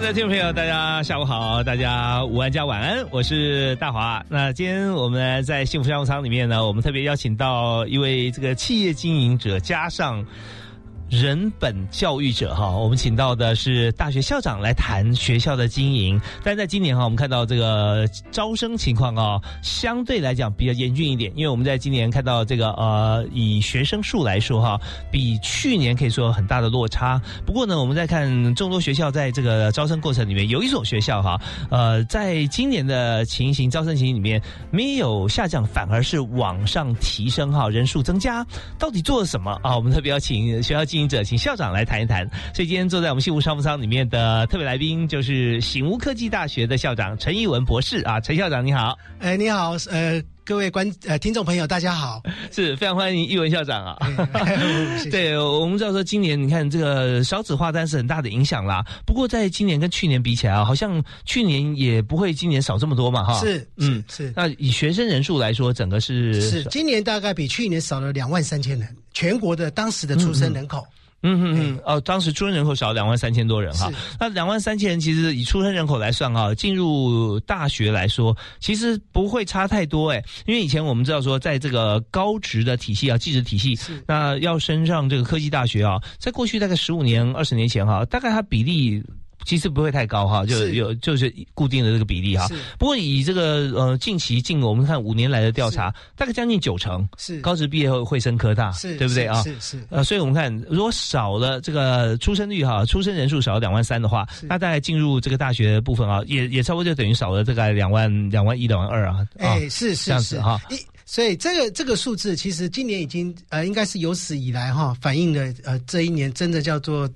的听众朋友，大家下午好，大家午安加晚安，我是大华。那今天我们在幸福商务舱里面呢，我们特别邀请到一位这个企业经营者，加上。人本教育者哈，我们请到的是大学校长来谈学校的经营。但在今年哈，我们看到这个招生情况啊，相对来讲比较严峻一点，因为我们在今年看到这个呃，以学生数来说哈，比去年可以说很大的落差。不过呢，我们在看众多学校在这个招生过程里面，有一所学校哈，呃，在今年的情形招生情形里面没有下降，反而是往上提升哈，人数增加。到底做了什么啊？我们特别要请学校经者请校长来谈一谈，所以今天坐在我们幸福商务舱里面的特别来宾就是醒悟科技大学的校长陈义文博士。啊，陈校长你好，哎你好，呃各位观呃听众朋友大家好，是非常欢迎易文校长啊，对，我们知道说今年你看这个少子化但是很大的影响啦，不过在今年跟去年比起来啊，好像去年也不会今年少这么多嘛哈，是嗯。是，那以学生人数来说，整个是是今年大概比去年少了两万三千人，全国的当时的出生人口。嗯哼哼，哦，当时出生人口少两万三千多人哈，那两万三千人其实以出生人口来算哈，进入大学来说，其实不会差太多哎，因为以前我们知道说，在这个高职的体系啊，技职体系，那要升上这个科技大学啊，在过去大概十五年、二十年前哈，大概它比例。其实不会太高哈，就有就是固定的这个比例哈。不过以这个呃近期近我们看五年来的调查，大概将近九成是高职毕业后会升科大，是对不对啊？是是。呃，所以我们看如果少了这个出生率哈，出生人数少了两万三的话，那大概进入这个大学部分啊，也也差不多就等于少了大概两万两万一两万二啊。哎，是是这样子哈。一所以这个这个数字其实今年已经呃应该是有史以来哈反映的呃这一年真的叫做。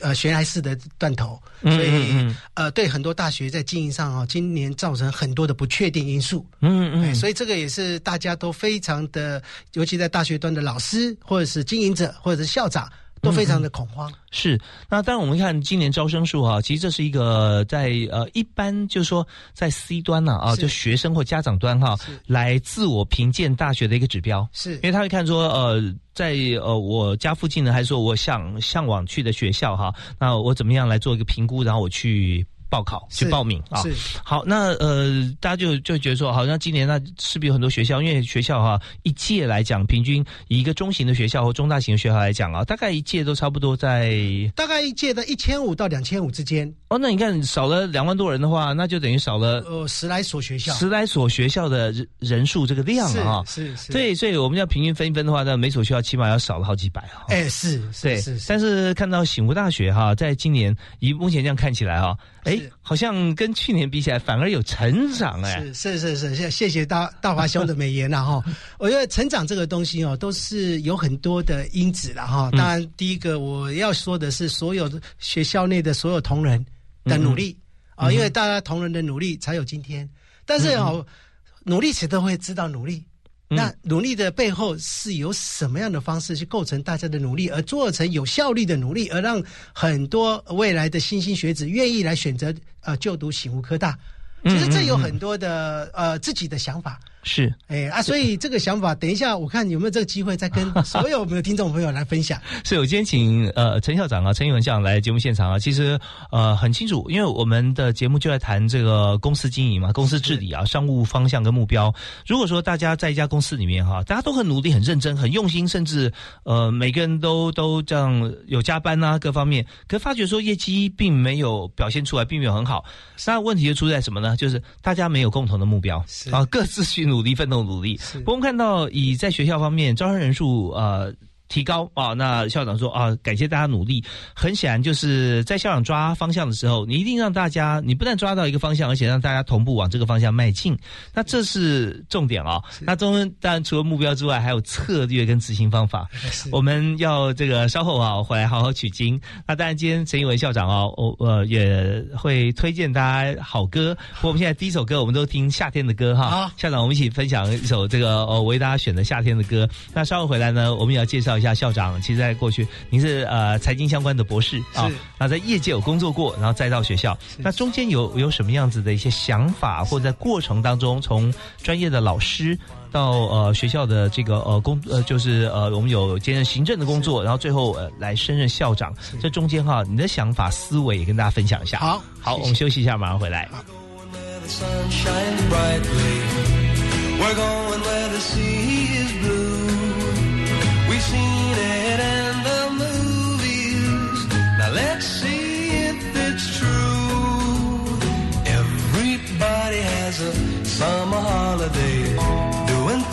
呃，悬崖式的断头，所以呃，对很多大学在经营上啊，今年造成很多的不确定因素。嗯嗯，所以这个也是大家都非常的，尤其在大学端的老师或者是经营者或者是校长。都非常的恐慌。是，那当然我们看今年招生数哈，其实这是一个在呃一般就是说在 C 端呢啊，就学生或家长端哈，来自我评鉴大学的一个指标。是，因为他会看说呃，在呃我家附近呢，还是说我想向往去的学校哈，那我怎么样来做一个评估，然后我去。报考去报名啊，是好，那呃，大家就就觉得说，好像今年那势必有很多学校，因为学校哈一届来讲，平均以一个中型的学校或中大型的学校来讲啊，大概一届都差不多在大概一届的一千五到两千五之间。哦，那你看少了两万多人的话，那就等于少了呃十来所学校，十来所学校的人人数这个量啊，是是，对，所以我们要平均分一分的话，那每所学校起码要少了好几百啊。哎，是，对，是，但是看到醒悟大学哈，在今年以目前这样看起来哈。哎，好像跟去年比起来，反而有成长哎！是是是是，谢谢谢大大华兄的美言了哈。我觉得成长这个东西哦，都是有很多的因子了哈。当然，第一个我要说的是，所有的学校内的所有同仁的努力啊，因为大家同仁的努力才有今天。但是哦，努力谁都会知道努力。那努力的背后是由什么样的方式去构成大家的努力，而做成有效率的努力，而让很多未来的新兴学子愿意来选择呃就读醒悟科大。其实这有很多的呃自己的想法。是，哎啊，所以这个想法，等一下我看有没有这个机会再跟 所有我们的听众朋友来分享。是我今天请呃陈校长啊，陈英文校长来节目现场啊，其实呃很清楚，因为我们的节目就在谈这个公司经营嘛，公司治理啊，商务方向跟目标。如果说大家在一家公司里面哈，大家都很努力、很认真、很用心，甚至呃每个人都都这样有加班啊，各方面，可发觉说业绩并没有表现出来，并没有很好。那问题就出在什么呢？就是大家没有共同的目标啊，各自去。努力奋斗，努力。我们看到以在学校方面招生人数，呃，提高啊。那校长说啊，感谢大家努力。很显然，就是在校长抓方向的时候，你一定让大家，你不但抓到一个方向，而且让大家同步往这个方向迈进。那这是重点啊。那中间当然除了目标之外，还有策略跟执行方法。我们要这个稍后啊回来好好取经。那当然，今天陈一文校长啊，我呃也会推荐大家好歌。不过我们现在第一首歌，我们都听夏天的歌哈。校长，我们一起分享一首这个呃，我为大家选的夏天的歌。那稍后回来呢，我们也要介绍一下校长。其实，在过去您是呃财经相关的博士啊，那在业界有工作过，然后再到学校。那中间有有什么样子的一些想法，或者在过程当中，从专业的老师。到呃学校的这个呃工呃就是呃我们有兼任行政的工作，然后最后呃来升任校长，这中间哈你的想法思维也跟大家分享一下。好，好，我们休息一下，马上回来。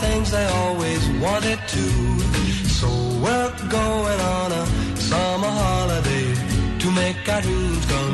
Things they always wanted to. So we're going on a summer holiday to make our dreams come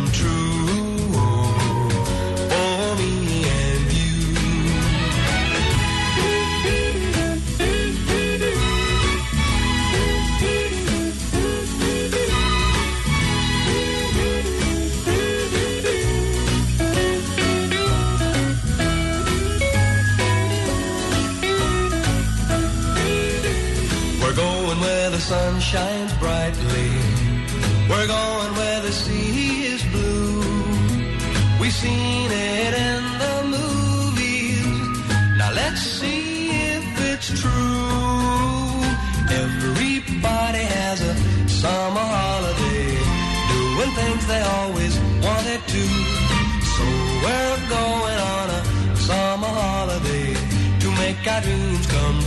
Got rooms come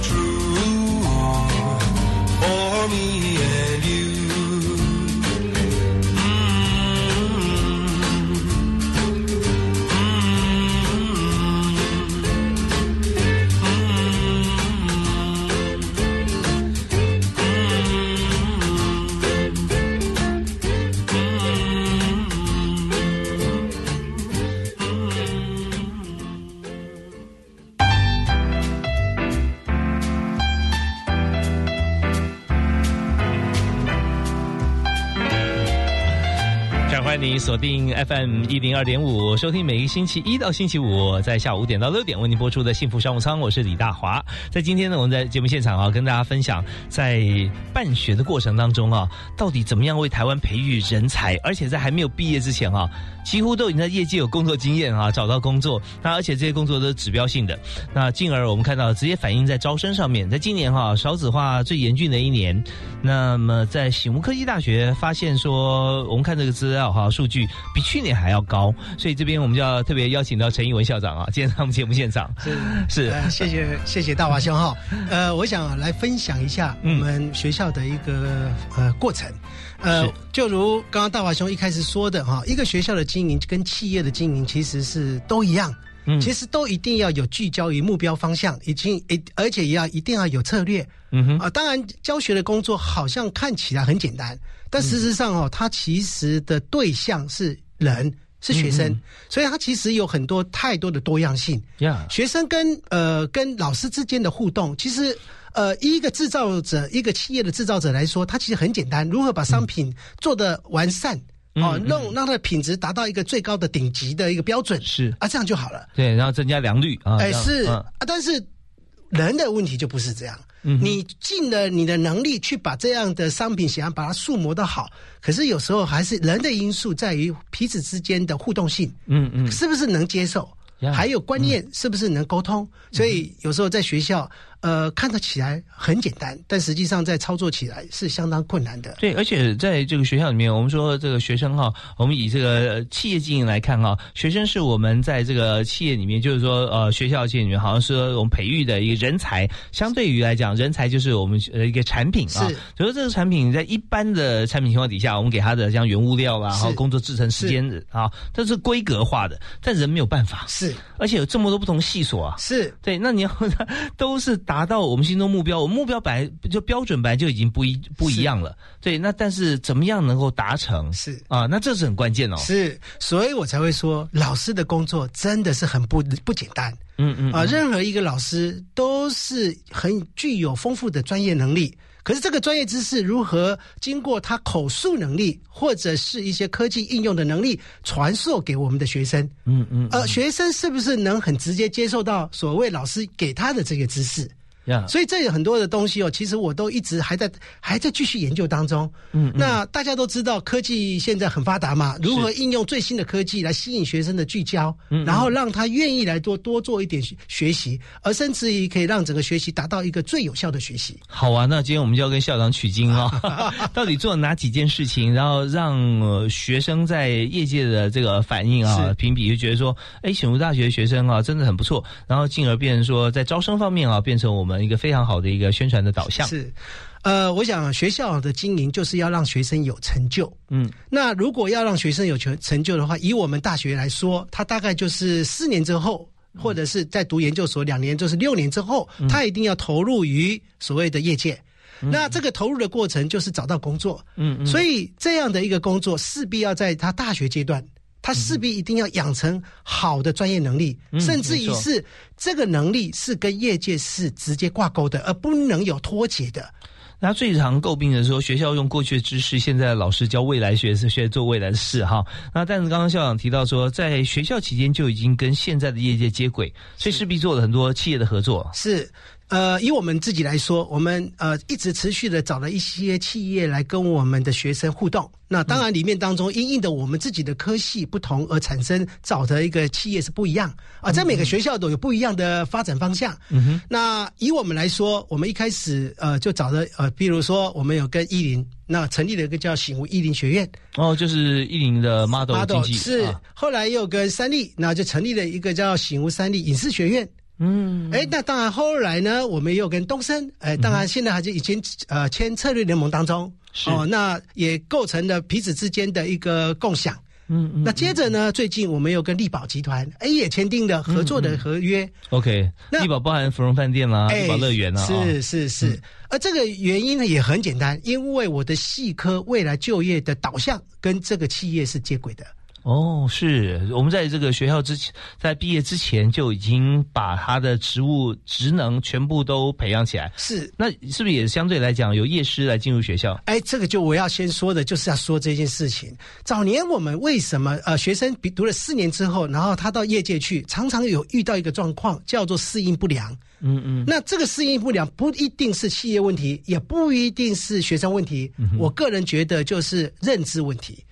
欢迎你锁定 FM 一零二点五，收听每个星期一到星期五在下午五点到六点为您播出的幸福商务舱，我是李大华。在今天呢，我们在节目现场啊，跟大家分享在办学的过程当中啊，到底怎么样为台湾培育人才，而且在还没有毕业之前啊，几乎都已经在业界有工作经验啊，找到工作。那而且这些工作都是指标性的，那进而我们看到直接反映在招生上面。在今年哈少子化最严峻的一年，那么在醒悟科技大学发现说，我们看这个资料哈。数据比去年还要高，所以这边我们就要特别邀请到陈义文校长啊，今天他们节目现场。是 是，谢谢 谢谢大华兄哈，呃，我想来分享一下我们学校的一个呃过程，呃，就如刚刚大华兄一开始说的哈，一个学校的经营跟企业的经营其实是都一样，嗯，其实都一定要有聚焦于目标方向，已经一而且也要一定要有策略，嗯哼。啊，当然教学的工作好像看起来很简单。但事实上哦，他其实的对象是人，是学生，所以他其实有很多太多的多样性。学生跟呃跟老师之间的互动，其实呃一个制造者，一个企业的制造者来说，他其实很简单，如何把商品做的完善哦，弄让它的品质达到一个最高的顶级的一个标准，是。啊，这样就好了。对，然后增加良率啊，哎是。啊，但是人的问题就不是这样。你尽了你的能力去把这样的商品想要把它塑磨的好，可是有时候还是人的因素在于彼此之间的互动性，嗯嗯，是不是能接受？还有观念是不是能沟通？所以有时候在学校。呃，看得起来很简单，但实际上在操作起来是相当困难的。对，而且在这个学校里面，我们说这个学生哈，我们以这个企业经营来看哈，学生是我们在这个企业里面，就是说呃，学校界里面好像是我们培育的一个人才。相对于来讲，人才就是我们呃一个产品啊。是。所以这个产品在一般的产品情况底下，我们给他的像原物料啊，然后工作制成时间啊，这是规格化的，但人没有办法。是。而且有这么多不同细琐啊。是。对，那你要 都是。达到我们心中目标，我们目标本来就标准本来就已经不一不一样了。对，那但是怎么样能够达成？是啊，那这是很关键哦。是，所以我才会说，老师的工作真的是很不不简单。嗯嗯啊，任何一个老师都是很具有丰富的专业能力。可是这个专业知识如何经过他口述能力，或者是一些科技应用的能力传授给我们的学生？嗯嗯，呃，学生是不是能很直接接受到所谓老师给他的这个知识？呀，所以这有很多的东西哦，其实我都一直还在还在继续研究当中。嗯，那大家都知道科技现在很发达嘛，如何应用最新的科技来吸引学生的聚焦，嗯然后让他愿意来多多做一点学学习，而甚至于可以让整个学习达到一个最有效的学习。好啊，那今天我们就要跟校长取经哦，到底做了哪几件事情，然后让、呃、学生在业界的这个反应啊评比，就觉得说，哎，选读大学的学生啊真的很不错，然后进而变成说在招生方面啊变成我们一个非常好的一个宣传的导向。是，呃，我想学校的经营就是要让学生有成就。嗯，那如果要让学生有成成就的话，以我们大学来说，他大概就是四年之后，或者是在读研究所两年，就是六年之后，他一定要投入于所谓的业界。那这个投入的过程就是找到工作，嗯嗯。所以这样的一个工作势必要在他大学阶段，他势必一定要养成好的专业能力，嗯甚至于是这个能力是跟业界是直接挂钩的，而不能有脱节的。那最常诟病的说，学校用过去的知识，现在的老师教未来学生学做未来的事哈。那但是刚刚校长提到说，在学校期间就已经跟现在的业界接轨，所以势必做了很多企业的合作。是，呃，以我们自己来说，我们呃一直持续的找了一些企业来跟我们的学生互动。那当然，里面当中因应的我们自己的科系不同而产生找的一个企业是不一样啊，在每个学校都有不一样的发展方向。嗯哼，那以我们来说，我们一开始呃就找的呃，比如说我们有跟伊林那成立了一个叫醒悟伊林学院哦，就是伊林的 model 经济是，啊后来又跟三立，那就成立了一个叫醒悟三立影视学院。嗯，哎，那当然，后来呢，我们也有跟东升，哎，当然现在还是已经呃签策略联盟当中，哦，那也构成了彼此之间的一个共享。嗯嗯那接着呢，最近我们又跟力宝集团，哎，也签订了合作的合约。，OK，那力宝包含芙蓉饭店啦，哎，力宝乐园啊，是是是。而这个原因呢也很简单，因为我的系科未来就业的导向跟这个企业是接轨的。哦，是我们在这个学校之前，在毕业之前就已经把他的职务职能全部都培养起来。是，那是不是也相对来讲有夜师来进入学校？哎，这个就我要先说的，就是要说这件事情。早年我们为什么呃学生比读了四年之后，然后他到业界去，常常有遇到一个状况，叫做适应不良。嗯嗯，那这个适应不良不一定是企业问题，也不一定是学生问题。我个人觉得就是认知问题。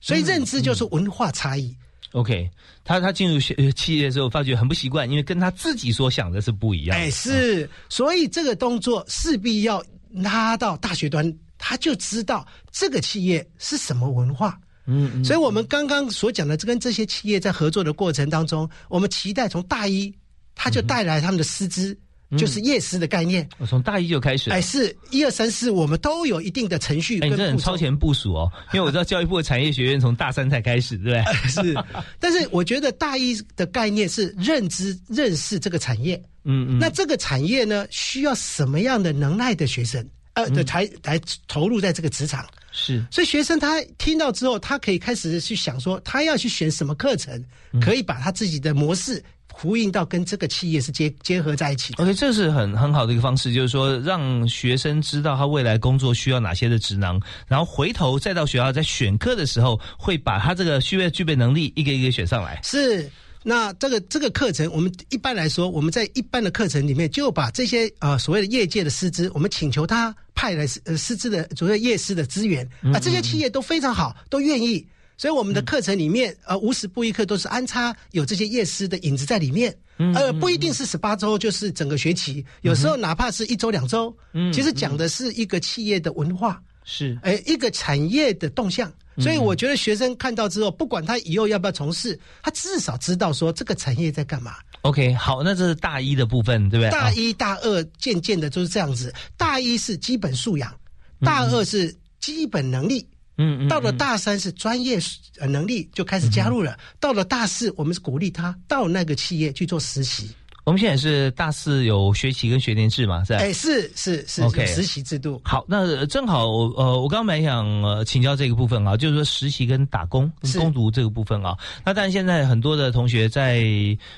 所以认知就是文化差异。OK，他他进入学呃企业的时候，发觉很不习惯，因为跟他自己所想的是不一样的。哎，是，所以这个动作势必要拉到大学端，他就知道这个企业是什么文化。嗯嗯，所以我们刚刚所讲的，这跟这些企业在合作的过程当中，我们期待从大一，他就带来他们的师资，就是夜师的概念。我从大一就开始。哎，是一二三四，我们都有一定的程序哎，跟你这很超前部署哦，因为我知道教育部的产业学院从大三才开始，对不对？是，但是我觉得大一的概念是认知、认识这个产业。嗯嗯，那这个产业呢，需要什么样的能耐的学生？呃，的才来投入在这个职场。是所以学生他听到之后，他可以开始去想说，他要去选什么课程，可以把他自己的模式呼应到跟这个企业是结结合在一起的。OK，这是很很好的一个方式，就是说让学生知道他未来工作需要哪些的职能，然后回头再到学校在选课的时候，会把他这个需要具备能力一个一个选上来。是。那这个这个课程，我们一般来说，我们在一般的课程里面，就把这些呃所谓的业界的师资，我们请求他派来师呃师资的所谓业师的资源啊，这些企业都非常好，都愿意。所以我们的课程里面，呃，无时不一刻都是安插有这些夜师的影子在里面，呃，不一定是十八周，就是整个学期，有时候哪怕是一周两周，其实讲的是一个企业的文化，是。哎，一个产业的动向。所以我觉得学生看到之后，不管他以后要不要从事，他至少知道说这个产业在干嘛。OK，好，那这是大一的部分，对不对？啊大一、大二渐渐的就是这样子。大一是基本素养，大二是基本能力，嗯嗯，到了大三是专业呃能力就开始加入了。到了大四，我们是鼓励他到那个企业去做实习。我们现在是大四有学期跟学年制嘛，是吧？哎，是是是 OK 有实习制度。好，那呃正好呃，我刚刚蛮想呃请教这个部分啊，就是说实习跟打工、跟攻读这个部分啊。那但是现在很多的同学在，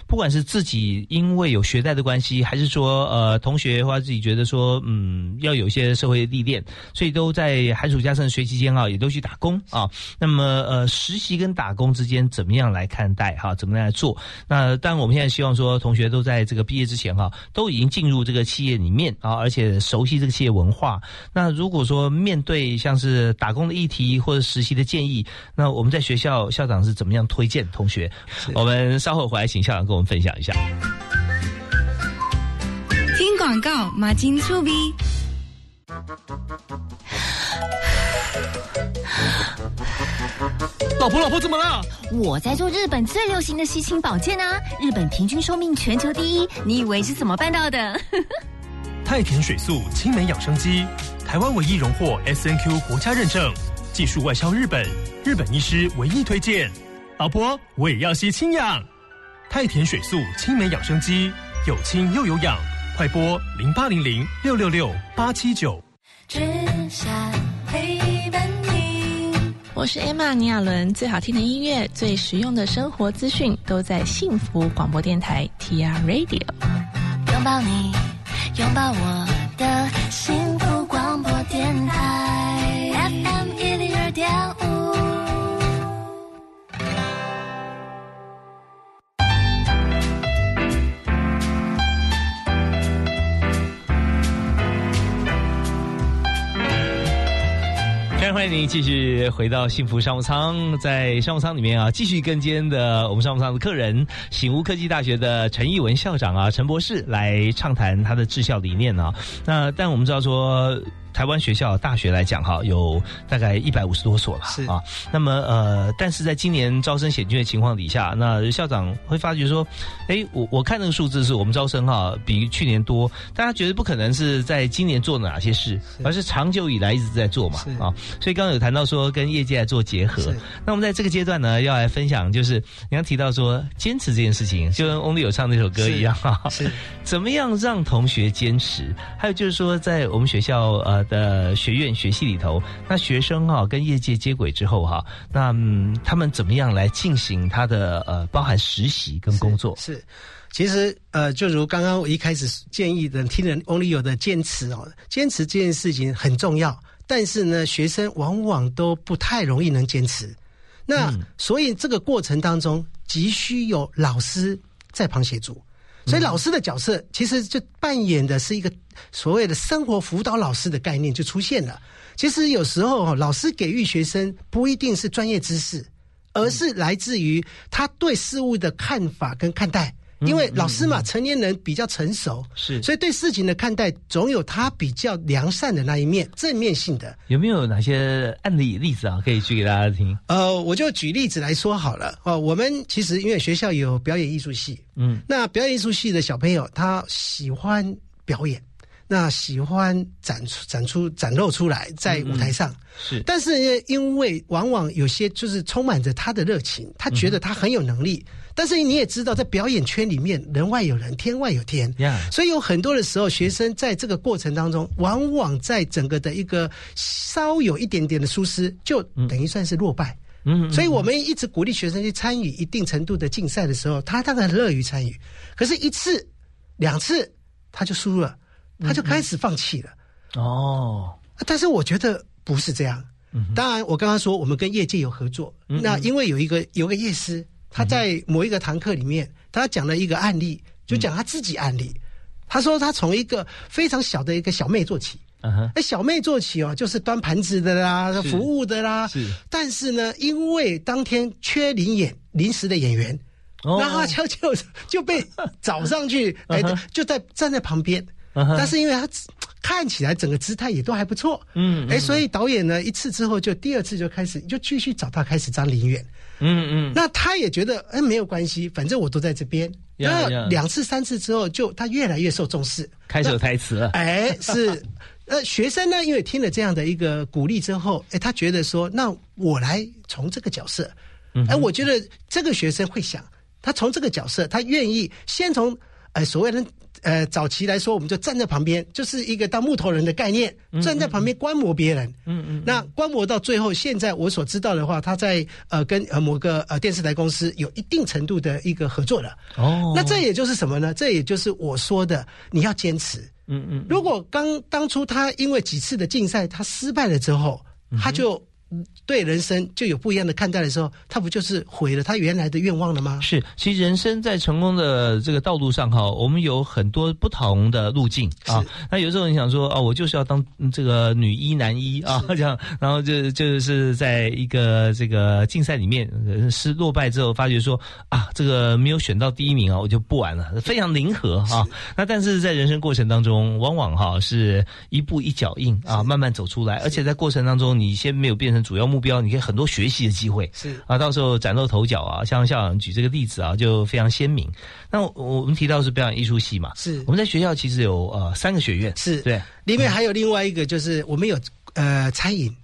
不管是自己因为有学贷的关系，还是说呃同学或者自己觉得说嗯要有一些社会历练，所以都在寒暑假甚至学期间啊，也都去打工啊。那么呃实习跟打工之间怎么样来看待哈、怎么样来做？那当然我们现在希望说同学都在这个毕业之前哈、都已经进入这个企业里面啊，而且熟悉这个企业文化。那如果说面对像是打工的议题或者实习的建议，那我们在学校校长是怎么样推荐同学？我们稍后回来请校长跟我们分享一下。听广告，马金粗逼。老婆，老婆怎么了？我在做日本最流行的吸氢保健啊！日本平均寿命全球第一，你以为是怎么办到的？太田水素青梅养生机，台湾唯一荣获 S N Q 国家认证，技术外销日本，日本医师唯一推荐。老婆，我也要吸氢氧。太田水素青梅养生机，有氢又有氧，快拨零八零零六六六八七九。只想陪伴你。我是 Emma 倪亚伦，最好听的音乐、最实用的生活资讯都在幸福广播电台 TR Radio。拥抱你，拥抱我的幸福广播电台欢迎您继续回到幸福商务舱，在商务舱里面啊，继续跟今天的我们商务舱的客人，醒悟科技大学的陈义文校长啊，陈博士来畅谈他的治校理念啊。那但我们知道说。台湾学校大学来讲哈，有大概一百五十多所了是。啊。那么呃，但是在今年招生险峻的情况底下，那校长会发觉说，哎，我我看那个数字是我们招生哈比去年多，大家觉得不可能是在今年做了哪些事，而是长久以来一直在做嘛啊。所以刚刚有谈到说跟业界来做结合，那我们在这个阶段呢，要来分享，就是你刚提到说坚持这件事情，就跟翁立友唱那首歌一样哈，是。怎么样让同学坚持？还有就是说，在我们学校呃的学院学系里头，那学生哈、跟业界接轨之后哈、那、嗯、他们怎么样来进行他的呃包含实习跟工作？是，其实呃，就如刚刚我一开始建议的，听人 only 有的坚持哦，坚持这件事情很重要，但是呢，学生往往都不太容易能坚持。那、所以这个过程当中，急需有老师在旁协助。所以老师的角色其实就扮演的是一个所谓的生活辅导老师的概念就出现了。其实有时候哦，老师给予学生不一定是专业知识，而是来自于他对事物的看法跟看待。因为老师嘛，成年人比较成熟，是所以对事情的看待总有他比较良善的那一面，正面性的。有没有哪些案例例子啊，可以举给大家听？呃，我就举例子来说好了哦。我们其实因为学校有表演艺术系，嗯，那表演艺术系的小朋友他喜欢表演，那喜欢展出展出展露出来在舞台上。是但是呢，因为往往有些就是充满着他的热情，他觉得他很有能力。但是你也知道，在表演圈里面，人外有人，天外有天。呀所以有很多的时候，学生在这个过程当中，往往在整个的一个稍有一点点的疏失，就等于算是落败。嗯，所以我们一直鼓励学生去参与一定程度的竞赛的时候，他当然乐于参与。可是，一次、两次他就输了，他就开始放弃了。哦，但是我觉得不是这样。当然，我刚刚说我们跟业界有合作，那因为有一个有个业师，他在某一个堂课里面，他讲了一个案例，就讲他自己案例。他说他从一个非常小的一个小妹做起，哎，小妹做起哦，就是端盘子的啦，服务的啦。是。但是呢，因为当天缺临演临时的演员，哦。那他就就就被找上去，哎就在站在旁边。但是因为他看起来整个姿态也都还不错，嗯哎，所以导演呢一次之后就第二次就开始就继续找他开始当临演。嗯嗯，那他也觉得哎没有关系，反正我都在这边。那呀呀两次三次之后，就他越来越受重视。开始有台词了。哎，是，呃，学生呢，因为听了这样的一个鼓励之后，哎，他觉得说，那我来从这个角色，哎，我觉得这个学生会想，他从这个角色，他愿意先从呃，所谓的呃，早期来说，我们就站在旁边，就是一个当木头人的概念，站在旁边观摩别人。嗯嗯，那观摩到最后，现在我所知道的话，他在呃跟呃某个呃电视台公司有一定程度的一个合作了。哦，那这也就是什么呢？这也就是我说的，你要坚持。嗯嗯，如果刚当初他因为几次的竞赛他失败了之后，他就嗯对人生就有不一样的看待的时候，他不就是毁了他原来的愿望了吗？是，其实人生在成功的这个道路上哈，我们有很多不同的路径啊。那有时候你想说哦，我就是要当嗯这个女一男一啊这样，然后就就是在一个这个竞赛里面呃失落败之后，发觉说啊这个没有选到第一名啊，我就不玩了，非常灵活哈。那但是在人生过程当中，往往哈是一步一脚印啊，慢慢走出来，而且在过程当中，你先没有变成主要目标，你可以很多学习的机会。是。啊，到时候崭露头角啊，像校长举这个例子啊，就非常鲜明。那我我们提到是表演艺术系嘛，是。我们在学校其实有呃三个学院，是。对，里面还有另外一个，就是我们有呃餐饮。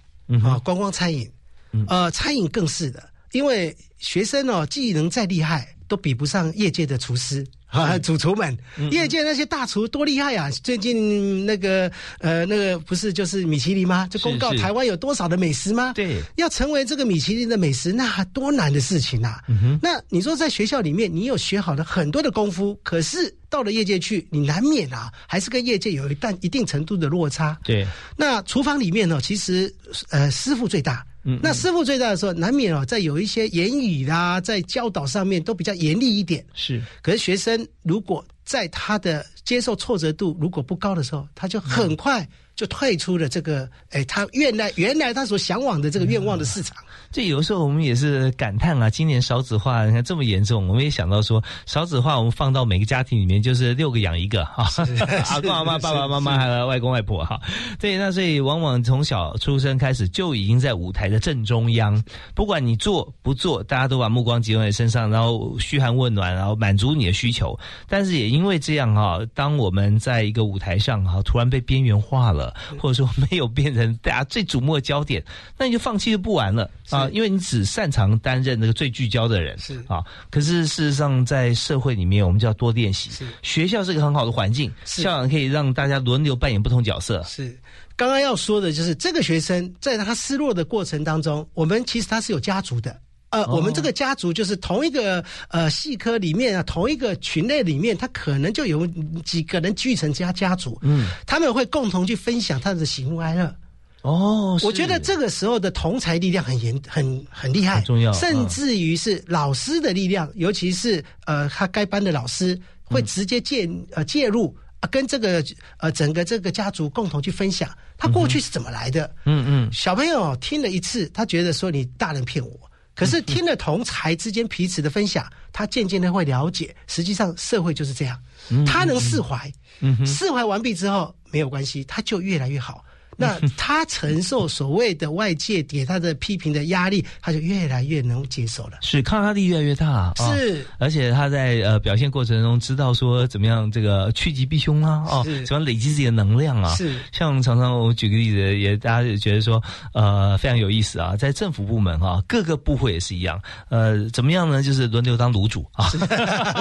啊，观光餐饮。嗯，呃，餐饮更是的，因为学生哦，技能再厉害，都比不上业界的厨师。啊，主厨们，嗯业界那些大厨多厉害啊！最近那个呃，那个不是就是米其林吗？就公告台湾有多少的美食吗？对，要成为这个米其林的美食，那多难的事情啊！嗯那你说在学校里面，你有学好了很多的功夫，可是到了业界去，你难免啊，还是跟业界有一旦一定程度的落差。对，那厨房里面呢，其实呃师傅最大。嗯那师傅最大的时候，难免哦，在有一些言语啦，在教导上面都比较严厉一点。是。可是学生如果在他的接受挫折度如果不高的时候，他就很快就退出了这个，哎，他原来原来他所向往的这个愿望的市场。这有时候我们也是感叹啊，今年少子化你看这么严重，我们也想到说少子化，我们放到每个家庭里面就是六个养一个 啊，阿公阿妈、爸爸妈妈还有外公外婆哈。对，那所以往往从小出生开始就已经在舞台的正中央，不管你做不做，大家都把目光集中在身上，然后嘘寒问暖，然后满足你的需求。但是也因为这样哈，当我们在一个舞台上哈，突然被边缘化了，或者说没有变成大家最瞩目的焦点，那你就放弃就不玩了啊，因为你只擅长担任那个最聚焦的人是啊。可是事实上，在社会里面，我们就要多练习是。学校是个很好的环境，是校长可以让大家轮流扮演不同角色。是，刚刚要说的就是这个学生在他失落的过程当中，我们其实他是有家族的。呃，哦。我们这个家族就是同一个呃系科里面啊，同一个群类里面，他可能就有几个人聚成家家族，嗯，他们会共同去分享他的喜怒哀乐。哦，我觉得这个时候的同才力量很严很很厉害，很重要甚至于是老师的力量，尤其是呃他该班的老师会直接介呃介入啊，跟这个呃整个这个家族共同去分享。他过去是怎么来的。嗯嗯，小朋友听了一次，他觉得说你大人骗我。可是听了同才之间彼此的分享，他渐渐的会了解，实际上社会就是这样，他能释怀，释怀完毕之后没有关系，他就越来越好。那他承受所谓的外界给他的批评的压力，他就越来越能接受了。是抗压力越来越大，啊是而且他在呃表现过程中知道说怎么样这个趋吉避凶啊，哦，是怎么样累积自己的能量啊。是像常常我举个例子，也大家也觉得说呃非常有意思啊，在政府部门哈、各个部会也是一样，呃怎么样呢？就是轮流当卤煮啊。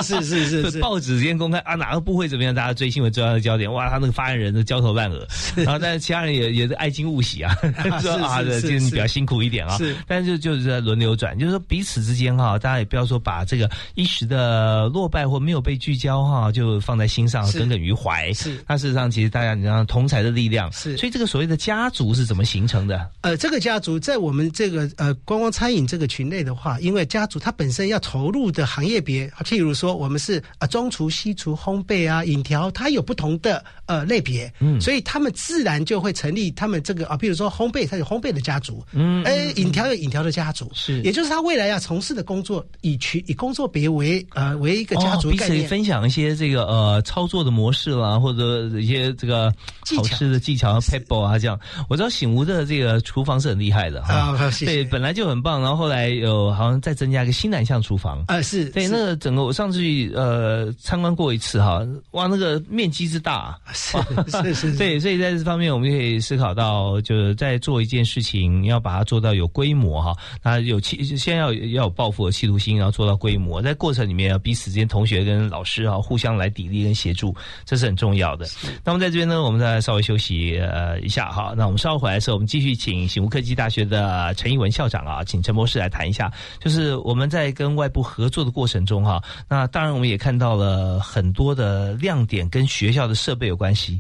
是是是是，报纸之间公开啊，哪个部会怎么样？大家追新闻追到的焦点，哇，他那个发言人都焦头烂额，然后但是其他人也也是爱惊勿喜啊，说是啊，是这个你是。比较辛苦一点啊，是。但是就就是在轮流转，就是说彼此之间哈，大家也不要说把这个一时的落败或没有被聚焦哈，就放在心上，耿耿于怀。是。那事实上，其实大家你知道同才的力量，是。所以这个所谓的家族是怎么形成的？呃，这个家族在我们这个呃观光餐饮这个群内的话，因为家族它本身要投入的行业别，譬如说我们是呃中厨、西厨、烘焙啊、饮调，它有不同的呃类别，嗯，所以他们自然就会成立他们这个啊，比如说烘焙，它有烘焙的家族，嗯，哎，饮调有饮调的家族，是。也就是他未来要从事的工作以群以工作别为呃为一个家族哦、彼此也概念。分享一些这个呃操作的模式啦，或者一些这个技巧。好吃的技巧 p e b b l e 啊这样。我知道醒吾的这个厨房是很厉害的 对，本来就很棒，然后后来有好像再增加一个新南向厨房。呃，是对，那个整个我上次去呃参观过一次哈，哇，那个面积之大、是是是 对，所以在这方面我们可以思考到，就是在做一件事情，要把它做到有规模哈，那有企先要要有抱负的企图心，然后做到规模，在过程里面要彼此之间同学跟老师啊互相来砥砺跟协助，这是很重要的。那么在这边呢，我们再稍微休息呃一下哈，那我们稍后回来的时候，我们继续请醒悟科技大学的陈一文校长啊，请陈博士来谈一下，就是我们在跟外部合作的过程中哈，那当然我们也看到了很多的亮点跟学校的设备有关系。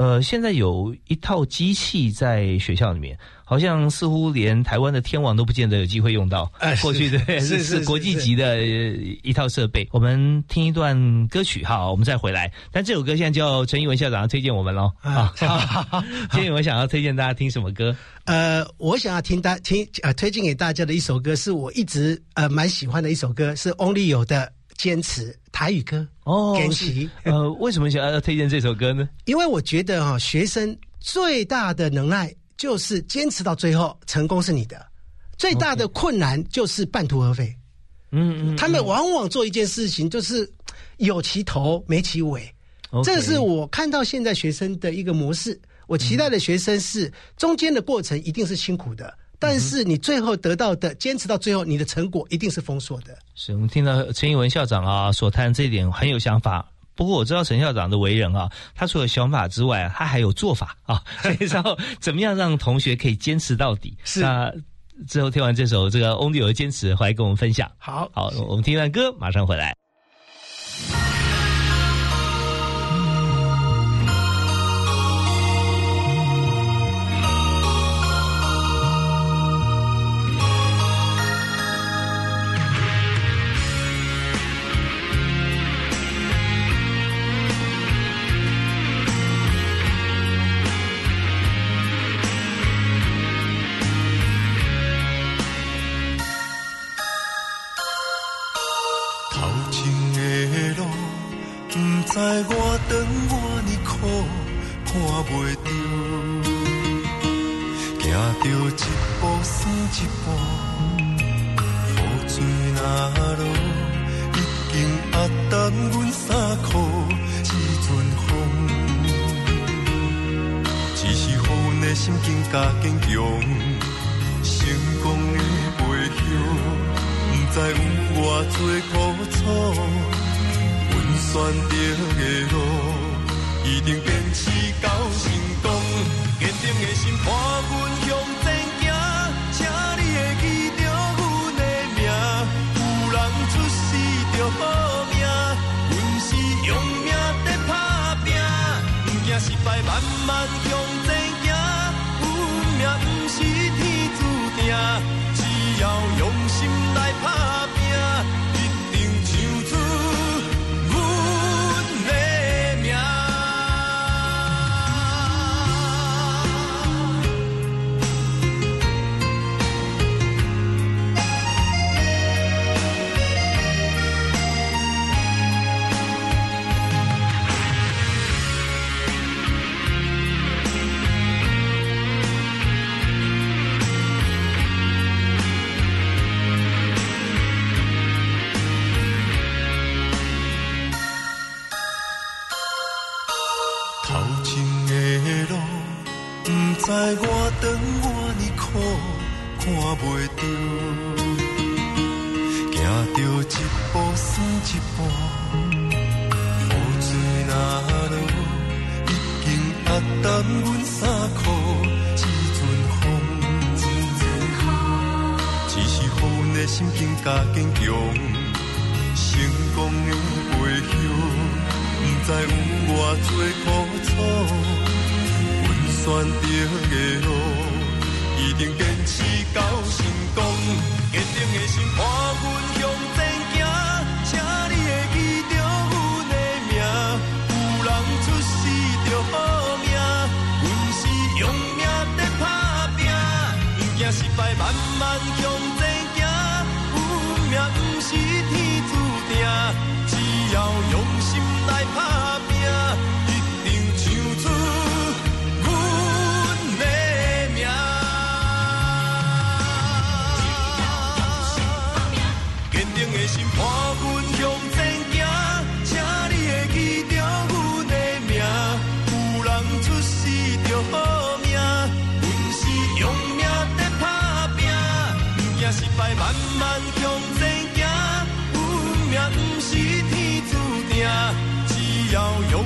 呃，现在有一套机器在学校里面，好像似乎连台湾的天网都不见得有机会用到。哎过去对是是是国际级的呃一套设备。我们听一段歌曲哈，我们再回来。但这首歌现在叫陈义文校长要推荐我们喽啊！今天我想要推荐大家听什么歌？呃，我想要听大听呃推荐给大家的一首歌，是我一直呃蛮喜欢的一首歌，是 Only 有的《坚持》台语歌哦坚持。呃，为什么想要推荐这首歌呢？因为我觉得哈、学生最大的能耐就是坚持到最后，成功是你的；最大的困难就是半途而废。嗯嗯，他们往往做一件事情，就是有其头没其尾。这是我看到现在学生的一个模式。我期待的学生是中间的过程一定是辛苦的，但是你最后得到的坚持到最后，你的成果一定是丰硕的。是我们听到陈义文校长啊所谈这一点很有想法。不过我知道陈校长的为人啊，他除了想法之外，他还有做法啊。所以说，怎么样让同学可以坚持到底？是那之后听完这首这个翁立友的坚持，回来跟我们分享。好，好，我们听一段歌，马上回来。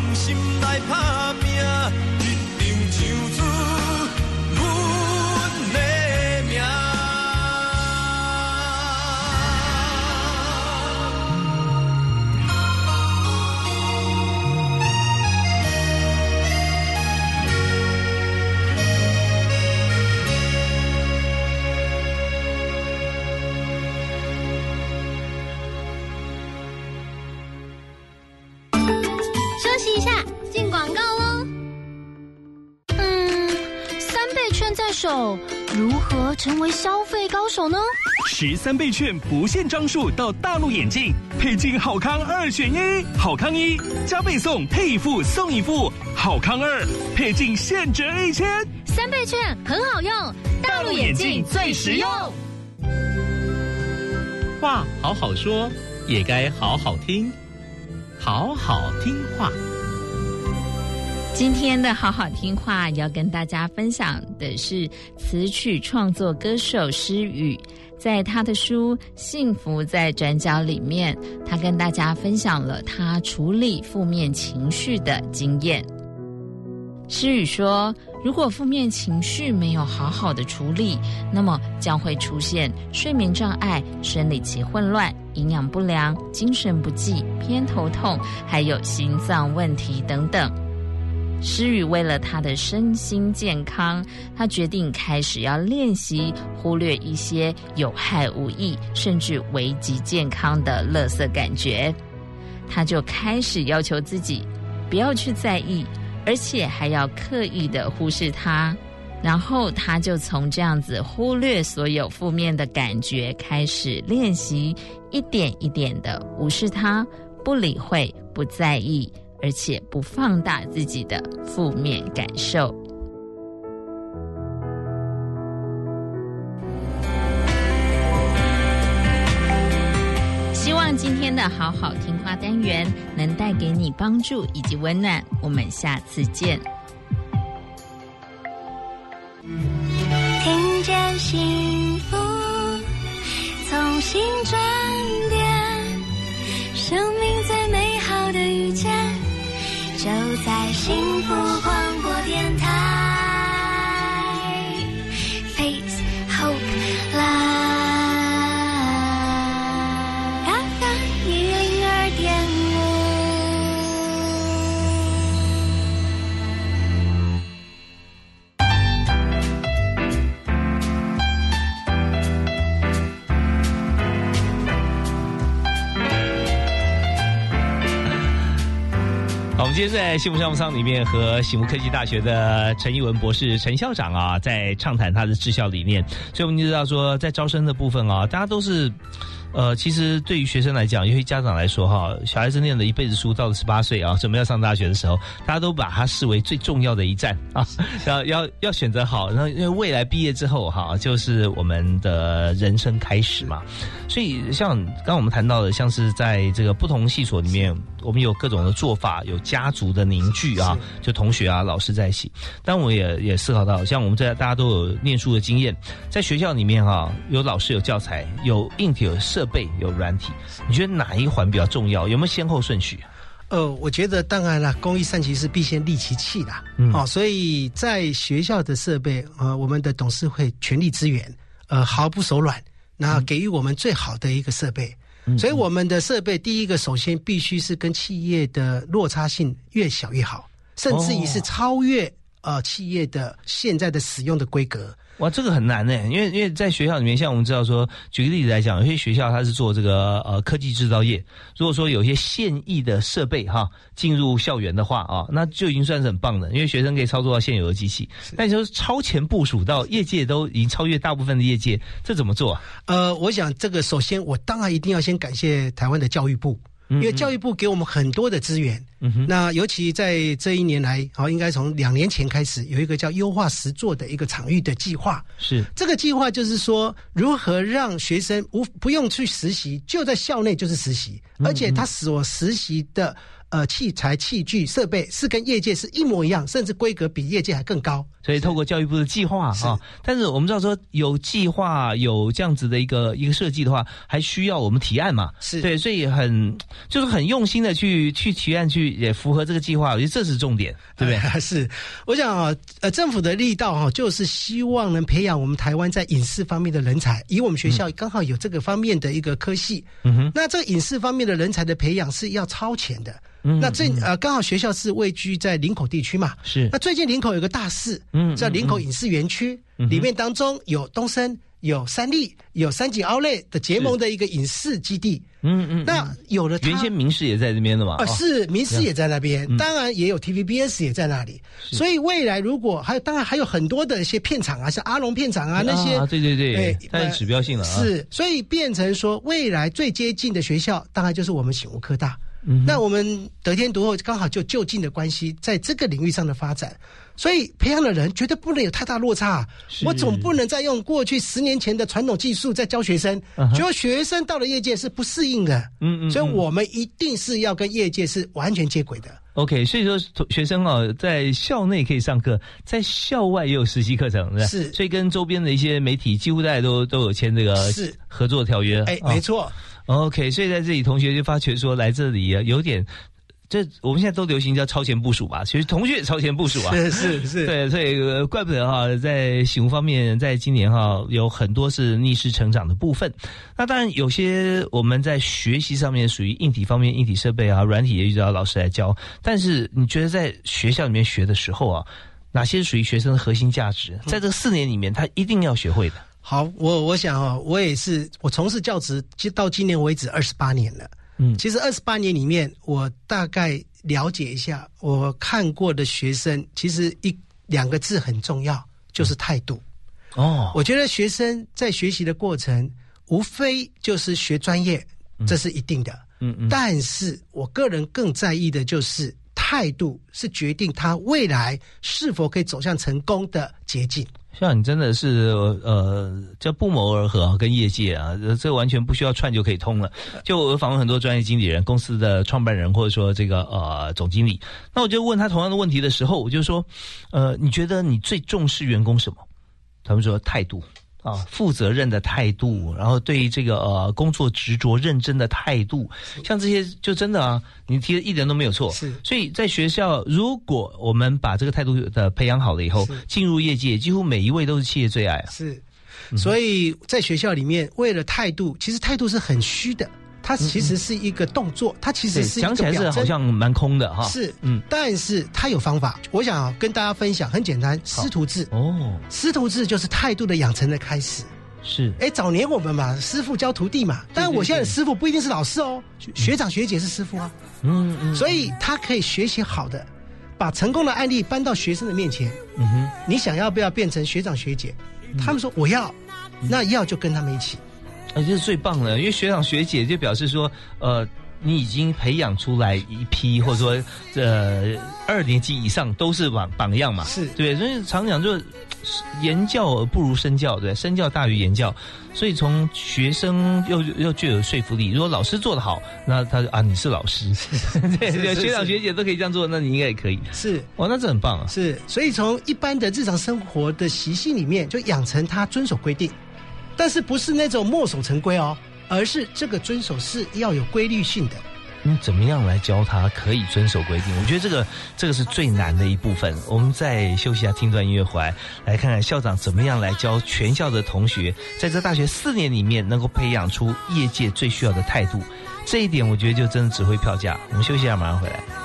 用心来打拼，手，如何成为消费高手呢？十三倍券不限张数到大陆眼镜，配镜好康二选一，好康一加倍送配一副送一副，好康二配镜现折一千。三倍券很好用，大陆眼镜最实用。话好好说，也该好好听，好好听话。今天的好好听话要跟大家分享的是词曲创作歌手施雨，在他的书《幸福在转角》里面，他跟大家分享了他处理负面情绪的经验。施雨说，如果负面情绪没有好好的处理，那么将会出现睡眠障碍、生理期混乱、营养不良、精神不济、偏头痛，还有心脏问题等等。诗雨为了他的身心健康，他决定开始要练习忽略一些有害无益甚至危及健康的垃圾感觉。他就开始要求自己不要去在意，而且还要刻意的忽视它。然后他就从这样子忽略所有负面的感觉开始练习，一点一点的无视它，不理会，不在意。而且不放大自己的负面感受。希望今天的好好听话单元能带给你帮助以及温暖。我们下次见。听见幸福，从心转幸福。们今天在幸福项目舱里面和醒目科技大学的陈一文博士、陈校长啊，在畅谈他的治校理念。所以我们就知道说，在招生的部分啊，大家都是。呃，其实对于学生来讲，尤其家长来说哈，小孩子念了一辈子书，到了十八岁啊，准备要上大学的时候，大家都把它视为最重要的一站啊，要要要选择好，然后因为未来毕业之后哈，就是我们的人生开始嘛。所以像刚刚我们谈到的，像是在这个不同系所里面，我们有各种的做法，有家族的凝聚啊，就同学啊、老师在一起。但我也也思考到，像我们在大家都有念书的经验，在学校里面哈，有老师、有教材、有硬体、有设备、有软体，你觉得哪一环比较重要？有没有先后顺序？呃，我觉得当然了，公益善其事，必先利其器啦。嗯哦，所以在学校的设备，呃，我们的董事会全力支援，呃，毫不手软，那给予我们最好的一个设备。所以我们的设备，第一个首先必须是跟企业的落差性越小越好，甚至于是超越、呃企业的现在的使用的规格。哇，这个很难呢，因为因为在学校里面，像我们知道说，举个例子来讲，有些学校它是做这个呃科技制造业，如果说有一些现役的设备哈进入校园的话啊，那就已经算是很棒的，因为学生可以操作到现有的机器。但你说超前部署到业界都已经超越大部分的业界，这怎么做啊？呃，我想这个首先我当然一定要先感谢台湾的教育部，因为教育部给我们很多的资源。那尤其在这一年来，好，应该从两年前开始，有一个叫优化实作的一个场域的计划。是这个计划就是说，如何让学生无不用去实习，就在校内就是实习，而且他所实习的呃器材、器具、设备是跟业界是一模一样，甚至规格比业界还更高。所以透过教育部的计划啊，但是我们知道说有计划有这样子的一个一个设计的话，还需要我们提案嘛？是。对，所以很就是很用心的去去提案，去也符合这个计划，我觉得这是重点，对不对？是，我想啊，呃，政府的力道哈，就是希望能培养我们台湾在影视方面的人才，以我们学校刚好有这个方面的一个科系，嗯哼，那这个影视方面的人才的培养是要超前的。那这呃，刚好学校是位居在林口地区嘛，是。那最近林口有个大寺，嗯，叫林口影视园区，里面当中有东森、有三立、有三井奥莱的结盟的一个影视基地，嗯嗯。那有了原先民视也在这边的嘛，啊，是民视也在那边，当然也有 TVBS 也在那里，所以未来如果还有，当然还有很多的一些片场啊，像阿龙片场啊那些，对对对，它有指标性的，是，所以变成说未来最接近的学校，当然就是我们醒悟科大。嗯，那我们得天独厚，刚好就就近的关系，在这个领域上的发展，所以培养的人绝对不能有太大落差。我总不能再用过去十年前的传统技术在教学生，结果学生到了业界是不适应的。嗯嗯，所以我们一定是要跟业界是完全接轨的。OK，所以说学生啊，在校内可以上课，在校外也有实习课程，是。所以跟周边的一些媒体，几乎大家都都有签这个是合作条约。哎，没错。OK，所以在这里，同学就发觉说，来这里啊，有点，这我们现在都流行叫超前部署吧。其实同学也超前部署啊，是是是，对，所以怪不得哈，在醒悟方面，在今年哈，有很多是逆势成长的部分。那当然，有些我们在学习上面属于硬体方面，硬体设备啊，软体也遇到老师来教。但是你觉得在学校里面学的时候啊，哪些是属于学生的核心价值？在这四年里面，他一定要学会的。好，我我想啊，我也是，我从事教职，其实到今年为止二十八年了。嗯，其实二十八年里面，我大概了解一下，我看过的学生，其实一两个字很重要，就是态度。哦，我觉得学生在学习的过程，无非就是学专业，这是一定的。嗯嗯，但是我个人更在意的就是态度，是决定他未来是否可以走向成功的捷径。像你真的是呃，这不谋而合，跟业界啊，这完全不需要串就可以通了。就我访问很多专业经理人、公司的创办人，或者说这个呃总经理，那我就问他同样的问题的时候，我就说，呃，你觉得你最重视员工什么？他们说态度。啊，负责任的态度，然后对这个呃工作执着认真的态度，像这些就真的啊，你提的一点都没有错。是，所以在学校，如果我们把这个态度的培养好了以后，进入业界，几乎每一位都是企业最爱啊。是，所以在学校里面，为了态度，其实态度是很虚的。它其实是一个动作，它其实是讲起来是好像蛮空的哈。是，嗯，但是它有方法。我想跟大家分享，很简单，师徒制。哦，师徒制就是态度的养成的开始。是，哎，早年我们嘛，师傅教徒弟嘛，但我现在的师傅不一定是老师哦，学长学姐是师傅啊。嗯嗯。所以他可以学习好的，把成功的案例搬到学生的面前。嗯哼，你想要不要变成学长学姐？他们说我要，那要就跟他们一起。啊，这是最棒的，因为学长学姐就表示说，呃，你已经培养出来一批，或者说，呃，二年级以上都是榜榜样嘛，是。对，所以常讲就言教而不如身教，对，身教大于言教，所以从学生又又具有说服力。如果老师做得好，那他啊，你是老师，对对，学长学姐都可以这样做，那你应该也可以，是，哇，那这很棒啊，是，所以从一般的日常生活的习性里面，就养成他遵守规定。但是不是那种墨守成规哦，而是这个遵守是要有规律性的。你怎么样来教他可以遵守规定？我觉得这个这个是最难的一部分。我们再休息一下，听段音乐回来，来看看校长怎么样来教全校的同学，在这大学四年里面能够培养出业界最需要的态度。这一点我觉得就真的值回票价。我们休息一下，马上回来。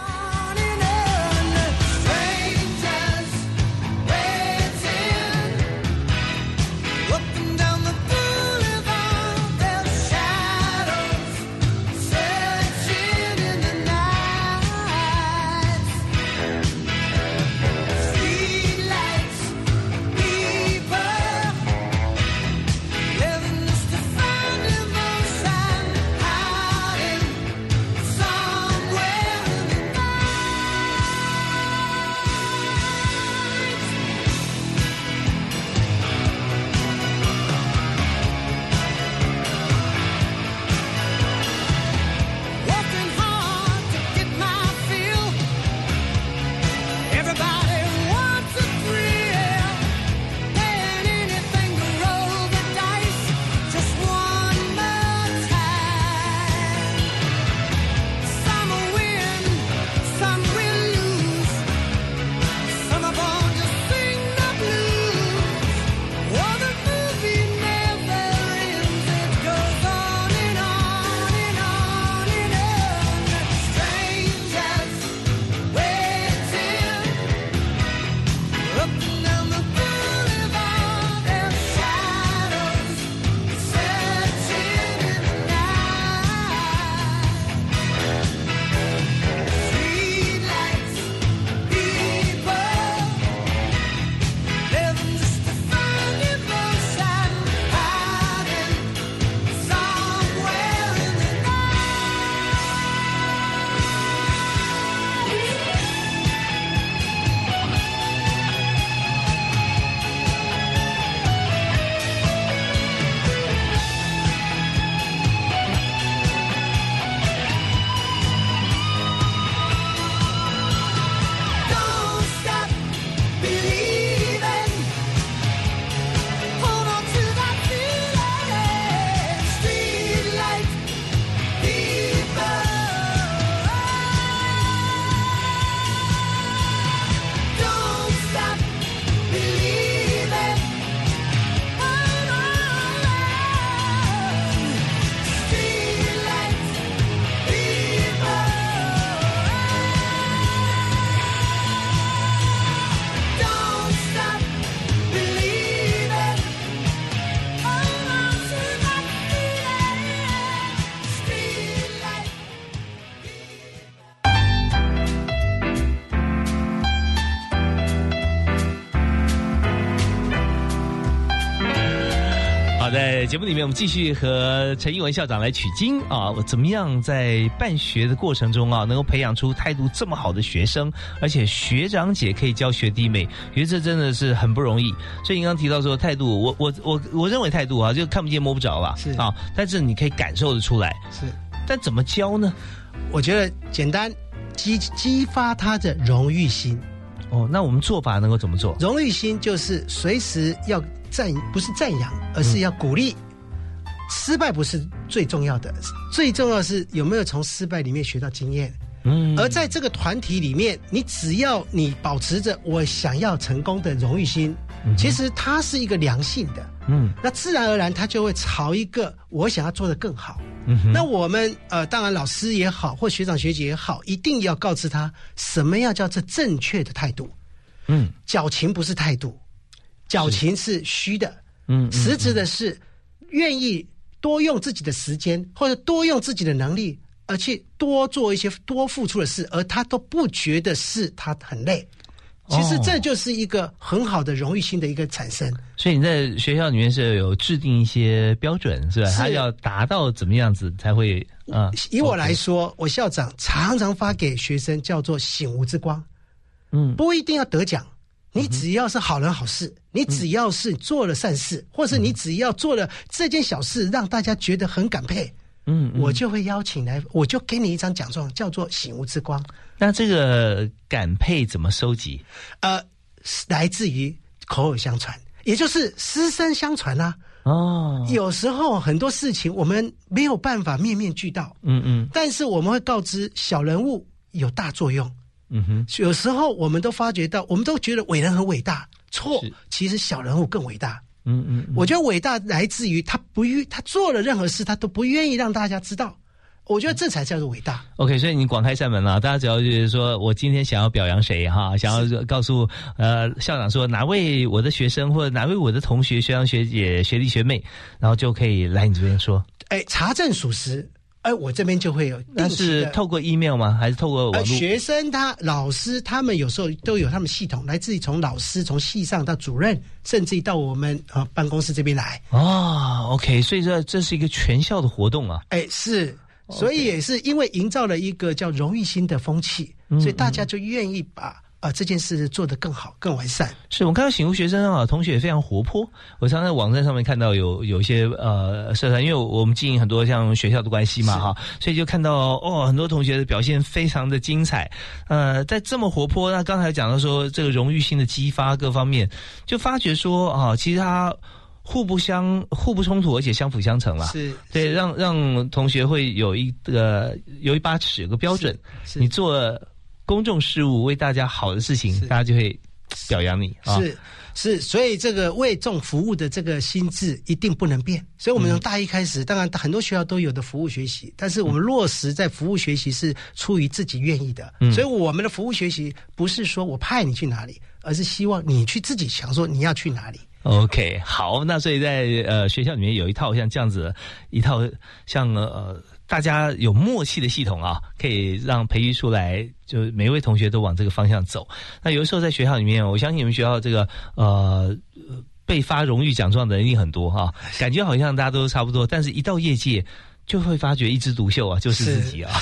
节目里面，我们继续和陈义文校长来取经啊，我怎么样在办学的过程中啊，能够培养出态度这么好的学生，而且学长姐可以教学弟妹，觉得这真的是很不容易。所以你刚刚提到说态度，我我我我认为态度啊，就看不见摸不着了，是啊，但是你可以感受得出来，是，但怎么教呢？我觉得简单激激发他的荣誉心。哦，那我们做法能够怎么做？荣誉心就是随时要赞，不是赞扬，而是要鼓励。失败不是最重要的，最重要是有没有从失败里面学到经验。嗯，而在这个团体里面，你只要你保持着我想要成功的荣誉心，其实它是一个良性的。嗯，那自然而然它就会朝一个我想要做的更好。嗯那我们呃，当然老师也好，或学长学姐也好，一定要告知他什么样叫做正确的态度。嗯矫情不是态度，矫情是虚的。嗯，实质的是愿意多用自己的时间，或者多用自己的能力，而去多做一些多付出的事，而他都不觉得是他很累。其实这就是一个很好的荣誉心的一个产生。所以你在学校里面是有制定一些标准，是吧？是他要达到怎么样子才会啊？以我来说，我校长常常发给学生叫做“醒悟之光”，嗯不一定要得奖，你只要是好人好事，你只要是做了善事，或是你只要做了这件小事，让大家觉得很感佩，嗯，嗯。我就会邀请来，我就给你一张奖状，叫做“醒悟之光。那这个感佩怎么收集？”，呃，来自于口耳相传，也就是师生相传啊。哦，有时候很多事情我们没有办法面面俱到，嗯嗯。但是我们会告知小人物有大作用。嗯哼，有时候我们都发觉到，我们都觉得伟人很伟大，错，其实小人物更伟大。嗯嗯，嗯我觉得伟大来自于他不愿，他做了任何事，他都不愿意让大家知道。我觉得这才叫做伟大。OK，所以你广开扇门了，大家只要就是说我今天想要表扬谁哈，想要告诉呃校长说哪位我的学生或者哪位我的同学、学长、学姐、学弟、学妹，然后就可以来你这边说。哎，查证属实，哎，我这边就会有那定期的。是透过 email 吗？还是透过网呃，络？学生他老师他们有时候都有他们系统，来自于从老师从系上到主任，甚至于到我们呃办公室这边来。哦，OK，所以这这是一个全校的活动啊。哎，是，所以也是因为营造了一个叫荣誉心的风气，嗯所以大家就愿意把呃这件事做得更好、更完善。是我看到醒悟学生啊，同学也非常活泼。我常在网站上面看到有有一些呃社团，因为我们经营很多像学校的关系嘛哈，所以就看到哦很多同学的表现非常的精彩。呃，在这么活泼，那刚才讲到说这个荣誉性的激发各方面，就发觉说啊，其实它互不相互不冲突，而且相辅相成啦。是，对，让让同学会有一个有一把尺，有个标准。是你做公众事务为大家好的事情，大家就会表扬你啊。是是，所以这个为众服务的这个心智一定不能变。所以我们从大一开始，当然很多学校都有的服务学习，但是我们落实在服务学习是出于自己愿意的。嗯所以我们的服务学习不是说我派你去哪里，而是希望你去自己想说你要去哪里。OK，好，那所以在呃学校里面有一套像这样子一套像呃大家有默契的系统啊，可以让培育出来，就每一位同学都往这个方向走。那有的时候在学校里面，我相信你们学校这个呃。被发荣誉奖状的人一定很多哈，感觉好像大家都差不多，但是一到业界，就会发觉一枝独秀啊，就是自己啊，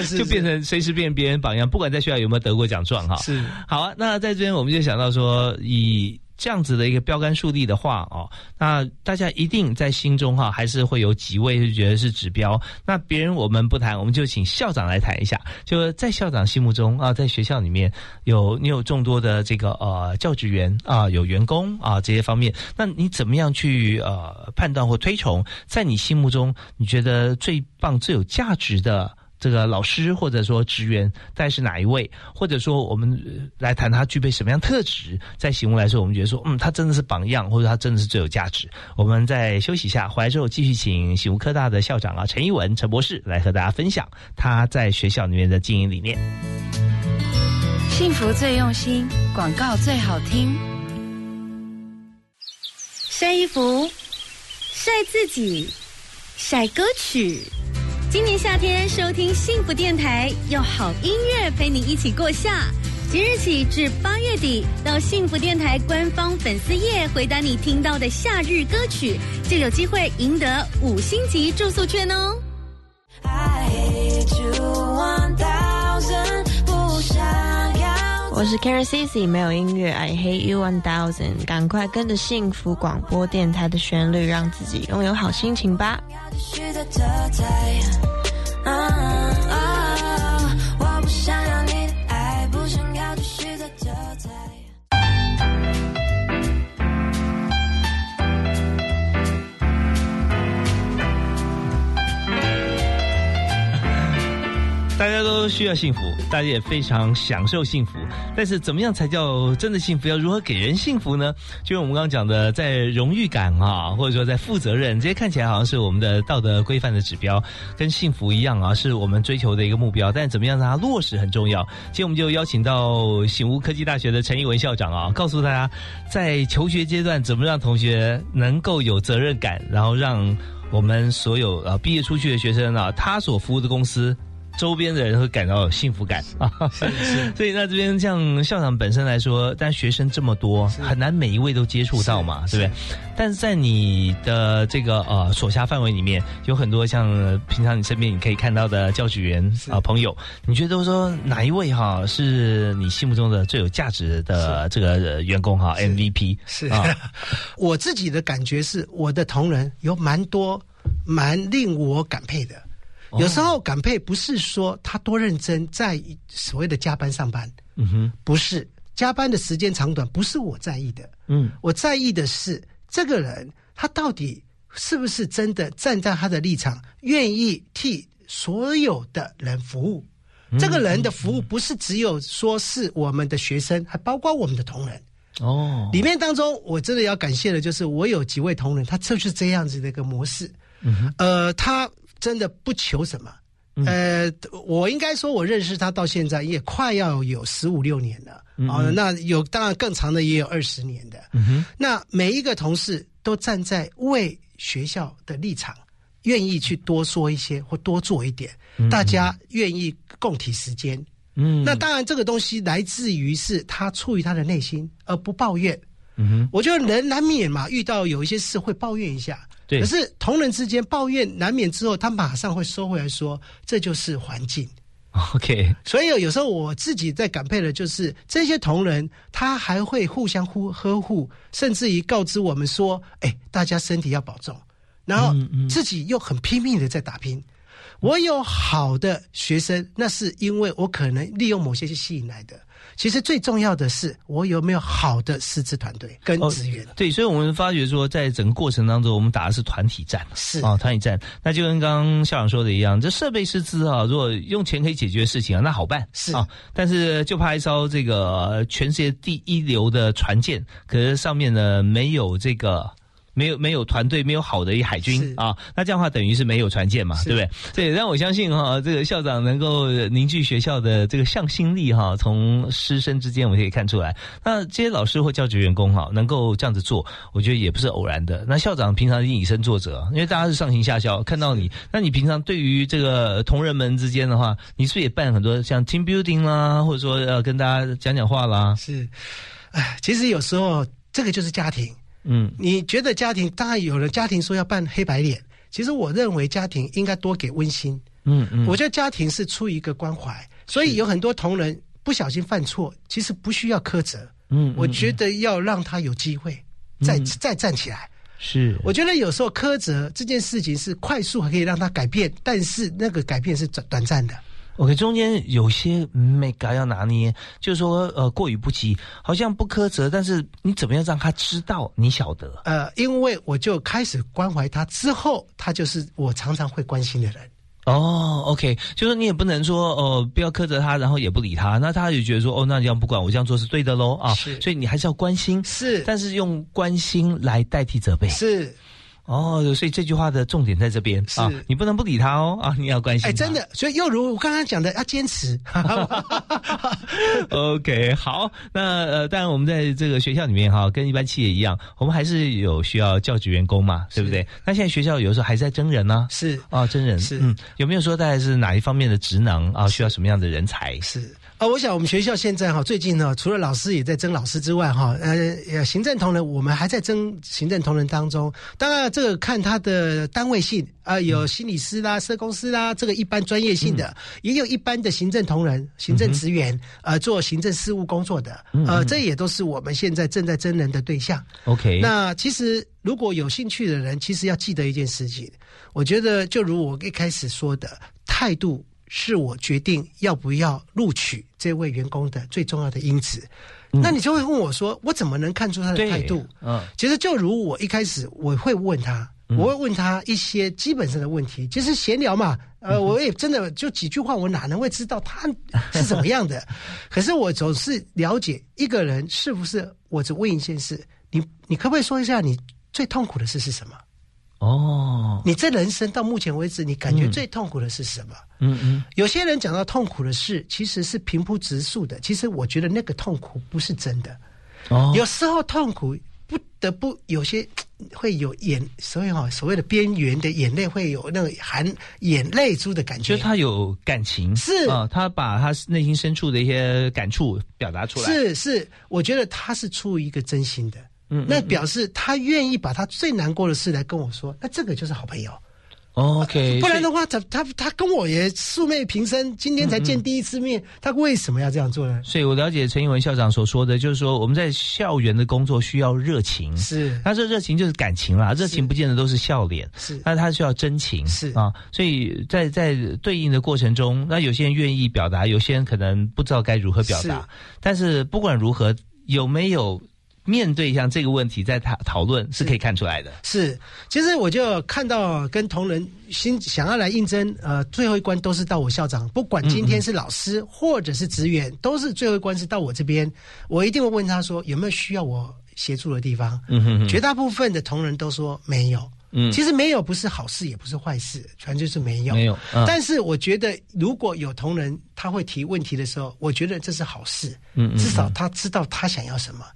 是 就变成随时变别人榜样，不管在学校有没有得过奖状哈。是好啊，那在这边我们就想到说，以这样子的一个标杆树立的话哦，那大家一定在心中哈，还是会有几位就觉得是指标。那别人我们不谈，我们就请校长来谈一下。就在校长心目中啊，在学校里面有你有众多的这个呃教职员啊，有员工啊这些方面，那你怎么样去呃判断或推崇，在你心目中你觉得最棒、最有价值的？这个老师或者说职员大概是哪一位，或者说我们来谈他具备什么样特质，在醒悟来说，我们觉得说，嗯，他真的是榜样，或者他真的是最有价值。我们再休息一下，回来之后继续请醒悟科大的校长啊陈一文陈博士来和大家分享他在学校里面的经营理念。幸福最用心，广告最好听。晒衣服，晒自己，晒歌曲。今年夏天收听幸福电台，用好音乐陪你一起过夏。即日起至八月底，到幸福电台官方粉丝页回答你听到的夏日歌曲，就有机会赢得五星级住宿券哦。我是 Karencici，没有音乐，I hate you one thousand。赶快跟着幸福广播电台的旋律，让自己拥有好心情吧。大家都需要幸福，大家也非常享受幸福。但是，怎么样才叫真的幸福？要如何给人幸福呢？就是我们刚刚讲的，在荣誉感啊，或者说在负责任，这些看起来好像是我们的道德规范的指标，跟幸福一样啊，是我们追求的一个目标。但怎么样让它落实很重要。今天我们就邀请到醒悟科技大学的陈义文校长啊，告诉大家，在求学阶段怎么让同学能够有责任感，然后让我们所有呃毕业出去的学生啊，他所服务的公司。周边的人会感到有幸福感。啊，所以那这边像校长本身来说，但学生这么多，很难每一位都接触到嘛，对不对？但是在你的这个呃所辖范围里面，有很多像平常你身边你可以看到的教职员啊朋友，你觉得说哪一位哈是你心目中的最有价值的这个员工哈 MVP 是。啊？我自己的感觉是，我的同仁有蛮多蛮令我感佩的。有时候感佩不是说他多认真，在所谓的加班上班，嗯哼，不是加班的时间长短，不是我在意的，嗯，我在意的是这个人他到底是不是真的站在他的立场，愿意替所有的人服务。这个人的服务不是只有说是我们的学生，还包括我们的同仁。哦，里面当中我真的要感谢的就是我有几位同仁，他就是这样子的一个模式。嗯呃，他。真的不求什么，呃，我应该说，我认识他到现在也快要有十五六年了啊。那有当然更长的也有二十年的。那每一个同事都站在为学校的立场，愿意去多说一些或多做一点，大家愿意共体时间。嗯，那当然这个东西来自于是他出于他的内心，而不抱怨。嗯哼，我觉得人难免嘛，遇到有一些事会抱怨一下。对，可是同仁之间抱怨难免之后，他马上会收回来说，这就是环境。OK，所以有时候我自己在感佩的就是这些同仁，他还会互相呼呵护，甚至于告知我们说：“哎，大家身体要保重。”然后自己又很拼命的在打拼。我有好的学生，那是因为我可能利用某些去吸引来的。其实最重要的是，我有没有好的师资团队跟资源、哦。对，所以我们发觉说，在整个过程当中，我们打的是团体战，是啊，团体战。那就跟刚刚校长说的一样，这设备师资啊，如果用钱可以解决的事情啊，那好办是啊。但是就怕一艘这个全世界第一流的船舰，可是上面呢没有这个。没有没有团队，没有好的一海军啊，那这样的话等于是没有船舰嘛，对不对？这也让我相信哈，这个校长能够凝聚学校的这个向心力哈，从师生之间我们可以看出来。那这些老师或教职员工哈，能够这样子做，我觉得也不是偶然的。那校长平常以身作则，因为大家是上行下效，看到你，那你平常对于这个同仁们之间的话，你是不是也办很多像 team building 啦，或者说要跟大家讲讲话啦？是，哎，其实有时候这个就是家庭。嗯，你觉得家庭当然有人家庭说要扮黑白脸，其实我认为家庭应该多给温馨。嗯嗯，我觉得家庭是出于一个关怀，所以有很多同仁不小心犯错，其实不需要苛责。嗯，我觉得要让他有机会再、嗯、再站起来。是，我觉得有时候苛责这件事情是快速可以让他改变，但是那个改变是短短暂的。OK，中间有些没嘎要拿捏，就是说呃过于不及，好像不苛责，但是你怎么样让他知道你晓得？呃，因为我就开始关怀他，之后他就是我常常会关心的人。哦，OK，就是你也不能说哦、呃、不要苛责他，然后也不理他，那他就觉得说哦那你这样不管我这样做是对的喽啊，所以你还是要关心，是，但是用关心来代替责备，是。哦，所以这句话的重点在这边啊，你不能不理他哦啊，你要关心。哎，真的，所以又如我刚刚讲的，要坚持。OK，好，那呃，当然我们在这个学校里面哈，跟一般企业一样，我们还是有需要教职员工嘛，对不对？那现在学校有时候还在征人呢、啊，是啊，征人是嗯，有没有说大概是哪一方面的职能啊，需要什么样的人才？是啊，我想我们学校现在哈，最近呢，除了老师也在争老师之外，哈，呃，行政同仁我们还在争行政同仁当中。当然，这个看他的单位性啊，有心理师啦、社工师啦，这个一般专业性的，也有一般的行政同仁、行政职员，呃，做行政事务工作的，呃，这也都是我们现在正在争人的对象。OK，那其实如果有兴趣的人，其实要记得一件事情，我觉得就如我一开始说的，态度是我决定要不要录取这位员工的最重要的因子。那你就会问我说，我怎么能看出他的态度？嗯其实就如我一开始我会问他，我会问他一些基本上的问题，就是闲聊嘛。呃，我也真的就几句话，我哪能会知道他是怎么样的？可是我总是了解一个人是不是。我只问一件事，你你可不可以说一下你最痛苦的事是什么？哦，你这人生到目前为止，你感觉最痛苦的是什么？嗯嗯，有些人讲到痛苦的事，其实是平铺直述的。其实我觉得那个痛苦不是真的。哦，有时候痛苦不得不有些会有眼，所以哈、所谓的边缘的眼泪会有那个含眼泪珠的感觉。就是他有感情，是啊、他把他内心深处的一些感触表达出来。是是，我觉得他是出于一个真心的，嗯，那表示他愿意把他最难过的事来跟我说，那这个就是好朋友。OK，不然的话，他他他跟我也素昧平生，今天才见第一次面，他为什么要这样做呢？所以我了解陈英文校长所说的，就是说我们在校园的工作需要热情，是，那这热情就是感情啦，热情不见得都是笑脸，是，那他需要真情，是。啊，所以在在对应的过程中，那有些人愿意表达，有些人可能不知道该如何表达，但是不管如何，有没有面对像这个问题在讨讨论，是可以看出来的。是，其实我就看到跟同仁新想要来应征，呃，最后一关都是到我校长，不管今天是老师或者是职员，都是最后一关是到我这边，我一定会问他说有没有需要我协助的地方。嗯哼哼绝大部分的同仁都说没有。嗯其实没有不是好事，也不是坏事，反正就是没有。没有嗯但是我觉得，如果有同仁他会提问题的时候，我觉得这是好事。至少他知道他想要什么，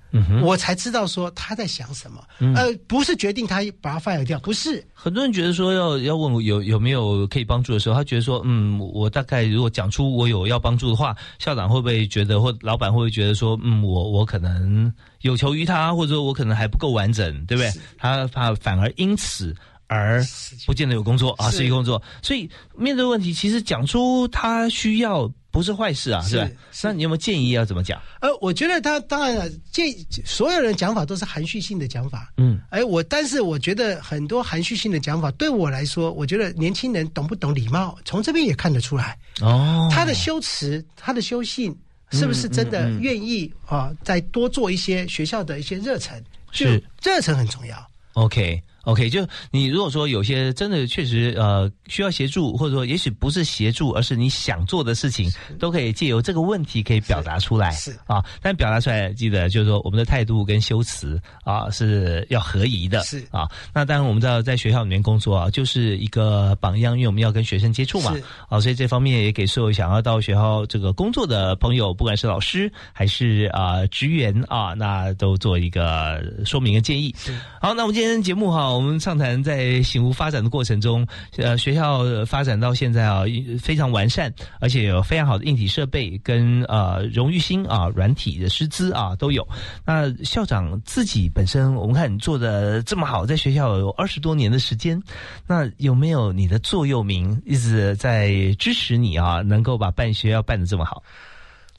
我才知道说他在想什么。嗯呃，不是决定他把他 fire 掉，不是。很多人觉得说要要问我有有没有可以帮助的时候，他觉得说，嗯，我大概如果讲出我有要帮助的话，校长会不会觉得，或老板会不会觉得说，嗯，我我可能有求于他，或者说我可能还不够完整，对不对？他他反而因此。而不见得有工作啊，是失去工作，所以面对问题，其实讲出他需要不是坏事啊，是吧？那你有没有建议要怎么讲？呃，我觉得他当然了，建议所有人讲法都是含蓄性的讲法。嗯，哎，我但是我觉得很多含蓄性的讲法，对我来说，我觉得年轻人懂不懂礼貌，从这边也看得出来。哦，他的修辞，他的修信，是不是真的嗯嗯嗯愿意啊？再多做一些学校的一些热忱，是热忱很重要。OK OK，就你如果说有些真的确实呃需要协助，或者说也许不是协助，而是你想做的事情，都可以借由这个问题可以表达出来。是啊，但表达出来记得就是说我们的态度跟修辞啊是要合宜的。是啊，那当然我们知道在学校里面工作啊，就是一个榜样，因为我们要跟学生接触嘛是。啊，所以这方面也给所有想要到学校这个工作的朋友，不管是老师还是啊职员啊，那都做一个说明跟建议。好，那我们今天节目哈，我们畅谈在醒悟发展的过程中，呃，学校发展到现在啊，非常完善，而且有非常好的硬体设备跟呃荣誉星啊、软体的师资啊都有。那校长自己本身，我们看你做的这么好，在学校有二十多年的时间，那有没有你的座右铭一直在支持你啊，能够把办学校办的这么好？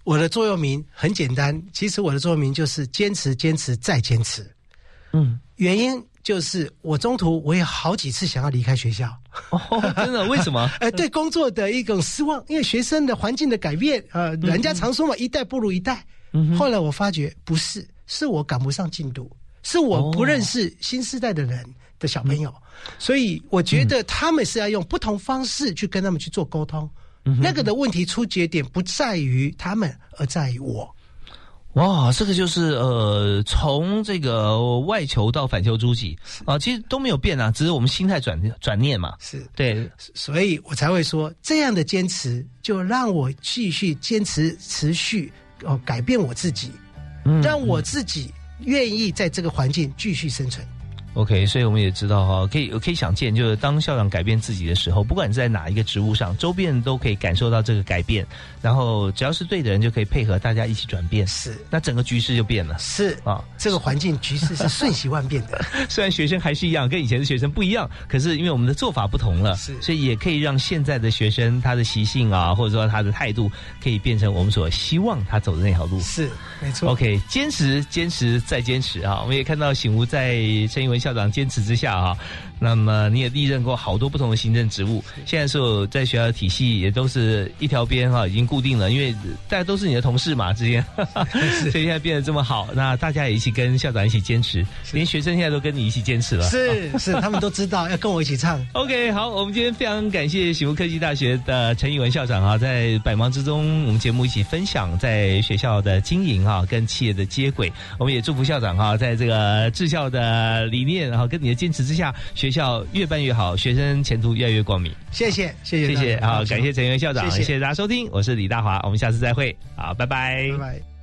我的座右铭很简单，其实我的座右铭就是坚持、坚持再坚持。嗯，原因就是我中途我也好几次想要离开学校。哦，真的？为什么？呃，对工作的一种失望，因为学生的环境的改变，呃，人家常说嘛，一代不如一代。嗯后来我发觉不是，是我赶不上进度，是我不认识新时代的人的小朋友，所以我觉得他们是要用不同方式去跟他们去做沟通。那个的问题出节点不在于他们，而在于我。哇，这个就是呃，从这个外求到反求诸己啊，其实都没有变啊，只是我们心态转转念嘛。是对，所以我才会说，这样的坚持就让我继续坚持、持续哦，改变我自己，嗯让我自己愿意在这个环境继续生存。OK，所以我们也知道哈，可以可以想见，就是当校长改变自己的时候，不管在哪一个职务上，周边人都可以感受到这个改变，然后只要是对的人，就可以配合大家一起转变，是，那整个局势就变了，是啊，这个环境局势是瞬息万变的。虽然学生还是一样，跟以前的学生不一样，可是因为我们的做法不同了，是，所以也可以让现在的学生他的习性啊，或者说他的态度，可以变成我们所希望他走的那条路，是没错。OK，坚持，坚持，再坚持啊！我们也看到醒吾在陈英文校长坚持之下啊，那么你也历任过好多不同的行政职务，现在所有在学校的体系也都是一条边哈，已经固定了，因为大家都是你的同事嘛之间，所以现在变得这么好，那大家也一起跟校长一起坚持，连学生现在都跟你一起坚持了，是是，他们都知道要跟我一起唱。OK，好，我们今天非常感谢醒吾科技大学的陈宇文校长啊，在百忙之中，我们节目一起分享在学校的经营啊，跟企业的接轨，我们也祝福校长哈，在这个治校的理念，然后跟你的坚持之下，学校越办越好，学生前途越来越光明。谢谢，谢谢，谢谢，好，感谢陈元校长，谢谢大家收听，我是李大华，我们下次再会，好，拜拜，拜拜。